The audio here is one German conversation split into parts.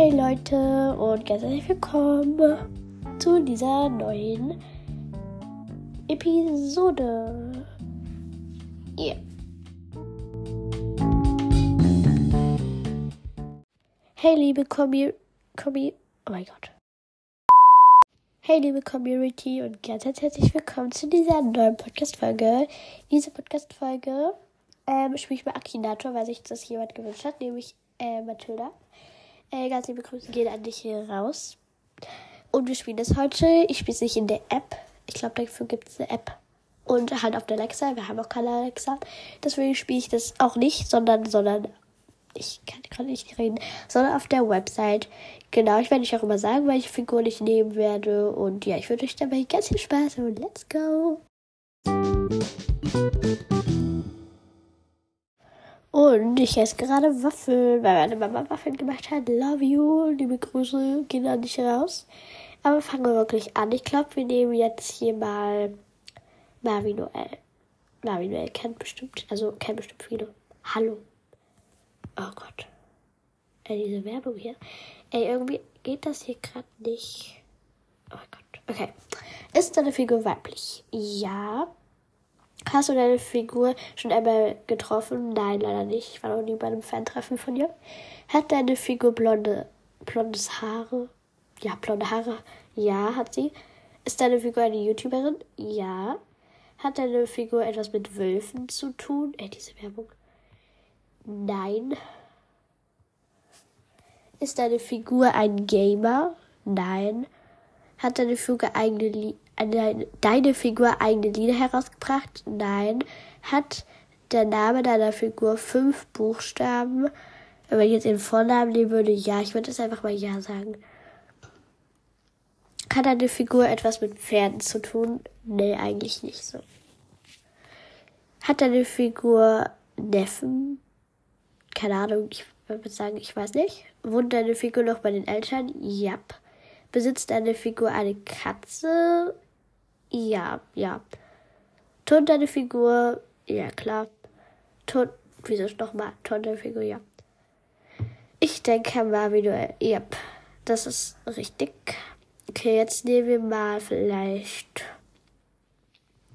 Hey Leute und ganz herzlich willkommen zu dieser neuen Episode. Yeah. Hey liebe Commu Commu Oh mein Gott. Hey liebe Community und ganz herzlich willkommen zu dieser neuen Podcast-Folge. Diese Podcast-Folge ähm, spiele ich bei Akinator, weil sich das jemand gewünscht hat, nämlich äh, Mathilda. Äh, ganz liebe Grüße gehen an dich hier raus. Und wir spielen das heute. Ich spiele es nicht in der App. Ich glaube, dafür gibt es eine App. Und halt auf der Alexa. Wir haben auch keine Alexa. Deswegen spiele ich das auch nicht, sondern, sondern, ich kann gerade nicht reden, sondern auf der Website. Genau, ich werde euch auch immer sagen, welche Figur ich nehmen werde. Und ja, ich wünsche euch dabei ganz viel Spaß und let's go! Und ich esse gerade Waffeln, weil meine Mama Waffeln gemacht hat. Love you. Liebe Grüße gehen an dich raus. Aber fangen wir wirklich an. Ich glaube, wir nehmen jetzt hier mal Marvin Noel. Marvin Noel kennt bestimmt, also kennt bestimmt viele. Hallo. Oh Gott. Ey, diese Werbung hier. Ey, irgendwie geht das hier gerade nicht. Oh Gott. Okay. Ist deine Figur weiblich? Ja. Hast du deine Figur schon einmal getroffen? Nein, leider nicht. Ich war noch nie bei einem Fan-Treffen von dir. Hat deine Figur blonde, blondes Haare? Ja, blonde Haare. Ja, hat sie. Ist deine Figur eine YouTuberin? Ja. Hat deine Figur etwas mit Wölfen zu tun? Ey, diese Werbung. Nein. Ist deine Figur ein Gamer? Nein. Hat deine Figur eigene, Lie deine, Figur eigene Lieder herausgebracht? Nein. Hat der Name deiner Figur fünf Buchstaben? Wenn ich jetzt den Vornamen nehmen würde, ja. Ich würde es einfach mal ja sagen. Hat deine Figur etwas mit Pferden zu tun? Nee, eigentlich nicht so. Hat deine Figur Neffen? Keine Ahnung, ich würde sagen, ich weiß nicht. Wohnt deine Figur noch bei den Eltern? Ja. Besitzt deine Figur eine Katze? Ja, ja. Tont deine Figur? Ja, klar. Tont, wieso nochmal? Tont deine Figur? Ja. Ich denke mal wieder, ja, das ist richtig. Okay, jetzt nehmen wir mal vielleicht.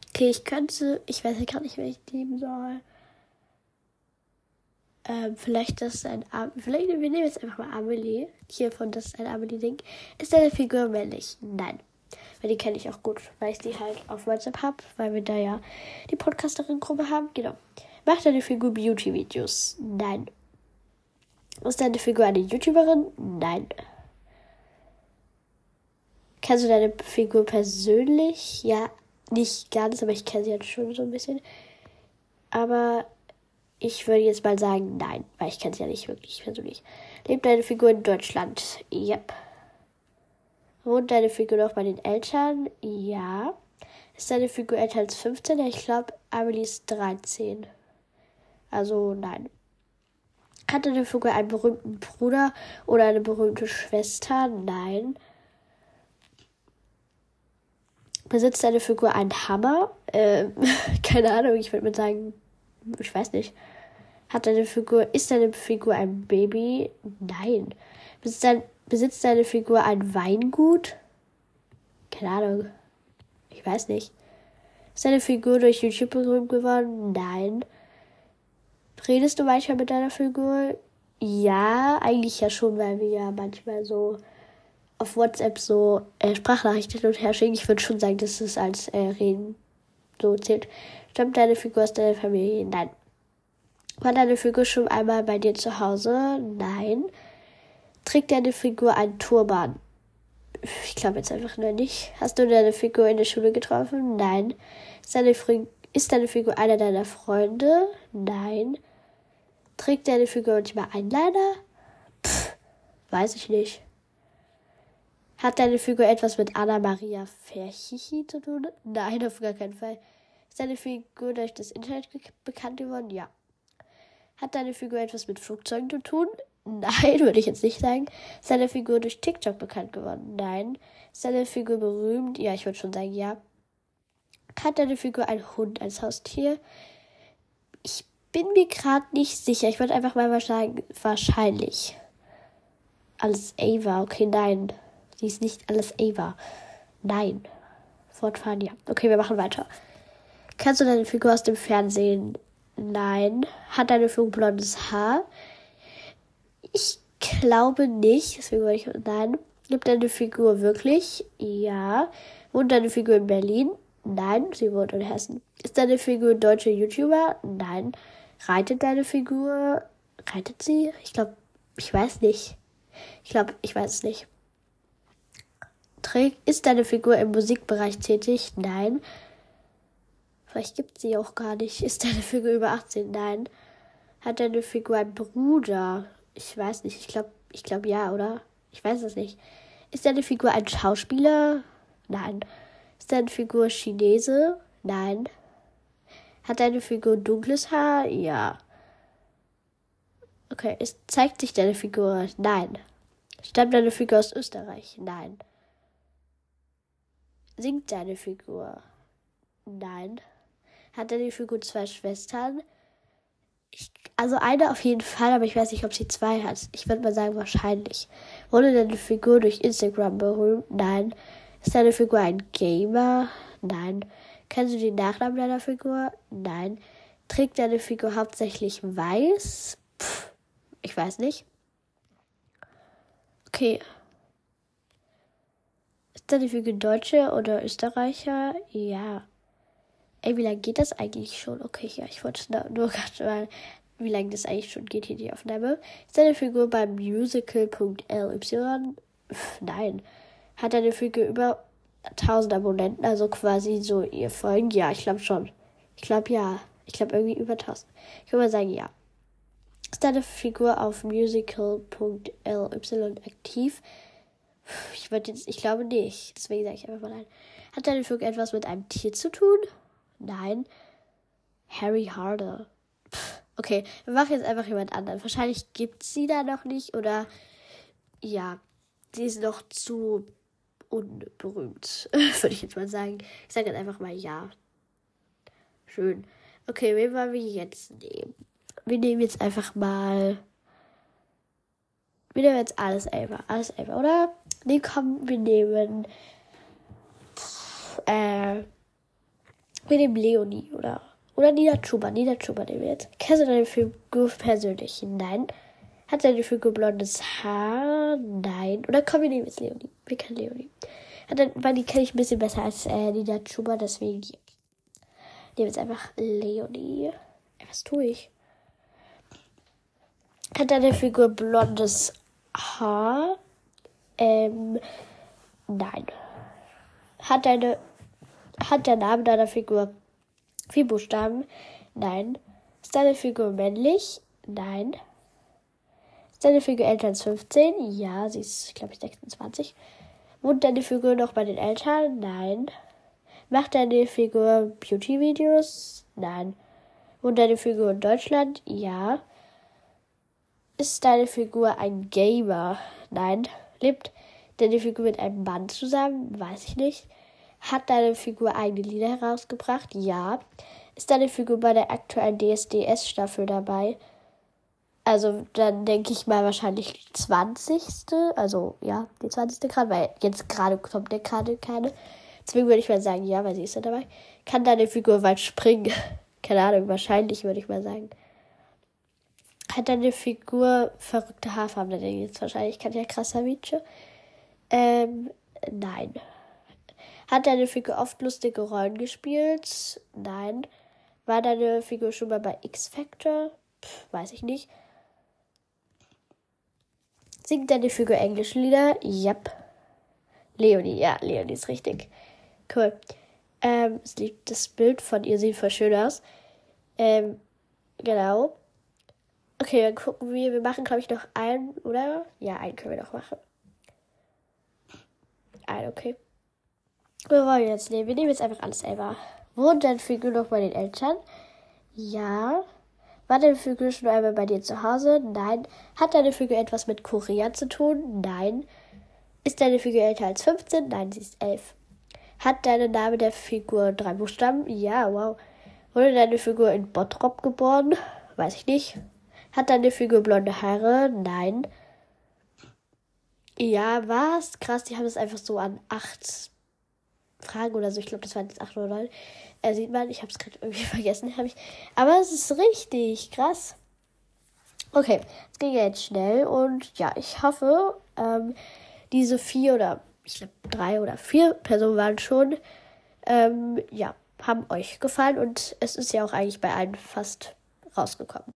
Okay, ich könnte, ich weiß ja gar nicht, wer ich nehmen soll. Ähm, vielleicht das ist ein, vielleicht, wir nehmen jetzt einfach mal Amelie. Hier von das ist ein Amelie-Ding. Ist deine Figur männlich? Nein. Weil die kenne ich auch gut, weil ich die halt auf WhatsApp habe, weil wir da ja die Podcasterin-Gruppe haben. Genau. Macht deine Figur Beauty-Videos? Nein. Ist deine Figur eine YouTuberin? Nein. Kennst du deine Figur persönlich? Ja, nicht ganz, aber ich kenne sie halt schon so ein bisschen. Aber ich würde jetzt mal sagen, nein, weil ich kenne sie ja nicht wirklich persönlich. Lebt deine Figur in Deutschland? Yep. Wohnt deine Figur noch bei den Eltern? Ja. Ist deine Figur älter als 15? Ja, ich glaube, Amelie ist 13. Also nein. Hat deine Figur einen berühmten Bruder oder eine berühmte Schwester? Nein. Besitzt deine Figur einen Hammer? Äh, keine Ahnung, ich würde mal sagen, ich weiß nicht. Hat deine Figur, ist deine Figur ein Baby? Nein. Besitzt, dein, besitzt deine Figur ein Weingut? Keine Ahnung. Ich weiß nicht. Ist deine Figur durch YouTube berühmt geworden? Nein. Redest du manchmal mit deiner Figur? Ja, eigentlich ja schon, weil wir ja manchmal so auf WhatsApp so äh, Sprachnachrichten und her schicken. Ich würde schon sagen, dass es als äh, Reden so zählt. Stammt deine Figur aus deiner Familie? Nein. War deine Figur schon einmal bei dir zu Hause? Nein. Trägt deine Figur einen Turban? Ich glaube jetzt einfach nur nicht. Hast du deine Figur in der Schule getroffen? Nein. Ist deine, ist deine Figur einer deiner Freunde? Nein. Trägt deine Figur manchmal Einliner? Pff, weiß ich nicht. Hat deine Figur etwas mit Anna Maria Ferchichi zu tun? Nein, auf gar keinen Fall. Ist deine Figur durch das Internet bekannt geworden? Ja. Hat deine Figur etwas mit Flugzeugen zu tun? Nein, würde ich jetzt nicht sagen. Ist deine Figur durch TikTok bekannt geworden? Nein. Ist deine Figur berühmt? Ja, ich würde schon sagen, ja. Hat deine Figur einen Hund als Haustier? Ich bin mir gerade nicht sicher. Ich würde einfach mal sagen, wahrscheinlich. alles Ava. Okay, nein. Sie ist nicht alles Ava. Nein. Fortfahren, ja. Okay, wir machen weiter. Kennst du deine Figur aus dem Fernsehen? Nein. Hat deine Figur blondes Haar? Ich glaube nicht. Deswegen würde ich nein. Gibt deine Figur wirklich? Ja. Wohnt deine Figur in Berlin? Nein, sie wohnt in Hessen. Ist deine Figur deutsche YouTuber? Nein. Reitet deine Figur? Reitet sie? Ich glaube, ich weiß nicht. Ich glaube, ich weiß es nicht. Trägt, ist deine Figur im Musikbereich tätig? Nein. Vielleicht gibt sie auch gar nicht. Ist deine Figur über 18? Nein. Hat deine Figur einen Bruder? Ich weiß nicht. Ich glaube, ich glaube ja, oder? Ich weiß es nicht. Ist deine Figur ein Schauspieler? Nein. Ist deine Figur Chinese? Nein. Hat deine Figur dunkles Haar? Ja. Okay, ist, zeigt sich deine Figur? Nein. Stammt deine Figur aus Österreich? Nein. Singt deine Figur? Nein. Hat deine Figur zwei Schwestern? Ich, also eine auf jeden Fall, aber ich weiß nicht, ob sie zwei hat. Ich würde mal sagen, wahrscheinlich. Wurde deine Figur durch Instagram berühmt? Nein. Ist deine Figur ein Gamer? Nein. Kennst du den Nachnamen deiner Figur? Nein. Trägt deine Figur hauptsächlich weiß? Pff, ich weiß nicht. Okay. Ist deine Figur Deutsche oder Österreicher? Ja. Ey, wie lange geht das eigentlich schon? Okay, ja, ich wollte nur gerade mal, wie lange das eigentlich schon geht hier die Aufnahme. Ist deine Figur beim Musical.ly? Nein. Hat deine Figur über 1000 Abonnenten, also quasi so ihr Folgen? Ja, ich glaube schon. Ich glaube ja. Ich glaube irgendwie über 1000. Ich würde mal sagen ja. Ist deine Figur auf musical.ly aktiv? Ich jetzt, ich glaube nicht. Deswegen sage ich einfach mal nein. Hat deine Figur etwas mit einem Tier zu tun? Nein. Harry Harder. Okay, wir machen jetzt einfach jemand anderen. Wahrscheinlich gibt sie da noch nicht oder ja, sie ist noch zu unberühmt, würde ich jetzt mal sagen. Ich sage jetzt einfach mal ja. Schön. Okay, wen wollen wir jetzt nehmen? Wir nehmen jetzt einfach mal. Wir nehmen jetzt alles Elber. Alles Elber, oder? Nee, komm, wir nehmen. Äh. Wir nehmen Leonie, oder? Oder Nina Chuba. Nina Chuba nehmen wir jetzt. Kennst du deine Figur persönlich? Nein. Hat deine Figur blondes Haar? Nein. Oder komm, wir nehmen jetzt Leonie. Wir kennen Leonie. Dann, weil die kenne ich ein bisschen besser als äh, Nina Chuba, deswegen. Nehmen jetzt einfach Leonie. Was tue ich? Hat deine Figur blondes Haar? Ähm, nein. Hat deine, hat der Name deiner Figur vier Buchstaben? Nein. Ist deine Figur männlich? Nein. Ist deine Figur älter als 15? Ja, sie ist, glaube ich, 26. Wohnt deine Figur noch bei den Eltern? Nein. Macht deine Figur Beauty-Videos? Nein. Wohnt deine Figur in Deutschland? Ja. Ist deine Figur ein Gamer? Nein. Lebt deine Figur mit einem Mann zusammen? Weiß ich nicht. Hat deine Figur eigene Lieder herausgebracht? Ja. Ist deine Figur bei der aktuellen DSDS-Staffel dabei? Also dann denke ich mal wahrscheinlich die 20. Also ja, die 20. gerade, weil jetzt gerade kommt der gerade keine. Deswegen würde ich mal sagen, ja, weil sie ist ja dabei. Kann deine Figur weit springen? Keine Ahnung, wahrscheinlich würde ich mal sagen. Hat deine Figur verrückte Haarfarben? Dann denke ich jetzt wahrscheinlich Katja Krasavice. Ähm, nein. Hat deine Figur oft lustige Rollen gespielt? Nein. War deine Figur schon mal bei X Factor? Pff, weiß ich nicht. Singt deine Figur englische Lieder? Yep. Leonie, ja, Leonie ist richtig. Cool. Ähm, es liegt das Bild von ihr sieht voll schön aus. Ähm, genau. Okay, dann gucken wir. Wir machen, glaube ich, noch einen, oder? Ja, einen können wir noch machen. Ein, okay. Wir wollen jetzt nehmen. Wir nehmen jetzt einfach alles selber. Wohnt deine Figur noch bei den Eltern? Ja. War deine Figur schon einmal bei dir zu Hause? Nein. Hat deine Figur etwas mit Korea zu tun? Nein. Ist deine Figur älter als 15? Nein, sie ist 11. Hat deine Name der Figur drei Buchstaben? Ja, wow. Wurde deine Figur in Bottrop geboren? Weiß ich nicht. Hat deine Figur blonde Haare? Nein. Ja, was? Krass, die haben es einfach so an acht Fragen oder so. Ich glaube, das waren jetzt acht oder neun. Äh, sieht man, ich habe es gerade irgendwie vergessen. Hab ich. Aber es ist richtig krass. Okay, es ging jetzt schnell und ja, ich hoffe, ähm, diese vier oder ich glaube drei oder vier Personen waren schon, ähm, ja, haben euch gefallen und es ist ja auch eigentlich bei allen fast rausgekommen.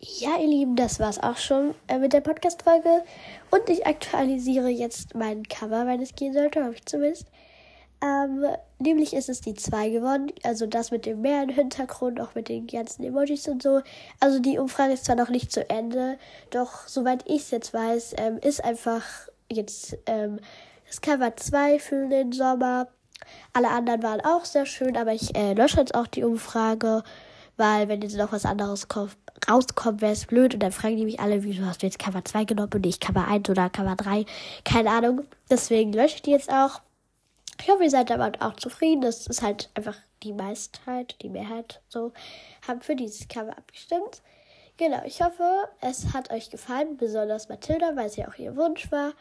Ja, ihr Lieben, das war's auch schon äh, mit der Podcast-Folge. Und ich aktualisiere jetzt mein Cover, wenn es gehen sollte, hoffe ich zumindest. Ähm, nämlich ist es die 2 geworden. Also das mit dem Meer im Hintergrund, auch mit den ganzen Emojis und so. Also die Umfrage ist zwar noch nicht zu Ende, doch soweit ich es jetzt weiß, ähm, ist einfach jetzt ähm, das Cover 2 für den Sommer. Alle anderen waren auch sehr schön, aber ich äh, lösche jetzt auch die Umfrage, weil wenn jetzt noch was anderes kommt, rauskommt, wäre es blöd. Und dann fragen die mich alle, wieso hast du jetzt Cover 2 genommen und nicht Cover 1 oder Cover 3? Keine Ahnung. Deswegen lösche ich die jetzt auch. Ich hoffe, ihr seid damit auch zufrieden. Das ist halt einfach die Meistheit, die Mehrheit so, haben für dieses Cover abgestimmt. Genau, ich hoffe, es hat euch gefallen, besonders Mathilda, weil es ja auch ihr Wunsch war.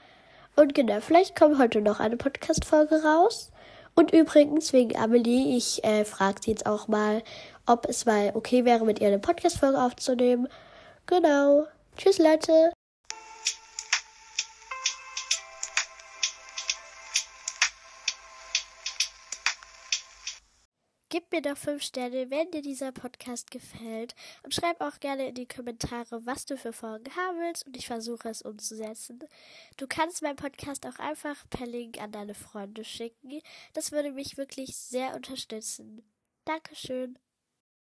Und genau, vielleicht kommt heute noch eine Podcast-Folge raus. Und übrigens, wegen Amelie, ich äh, frage sie jetzt auch mal, ob es mal okay wäre, mit ihr eine Podcast-Folge aufzunehmen. Genau. Tschüss, Leute. Gib mir doch 5 Sterne, wenn dir dieser Podcast gefällt. Und schreib auch gerne in die Kommentare, was du für Folgen haben willst. Und ich versuche es umzusetzen. Du kannst meinen Podcast auch einfach per Link an deine Freunde schicken. Das würde mich wirklich sehr unterstützen. Dankeschön.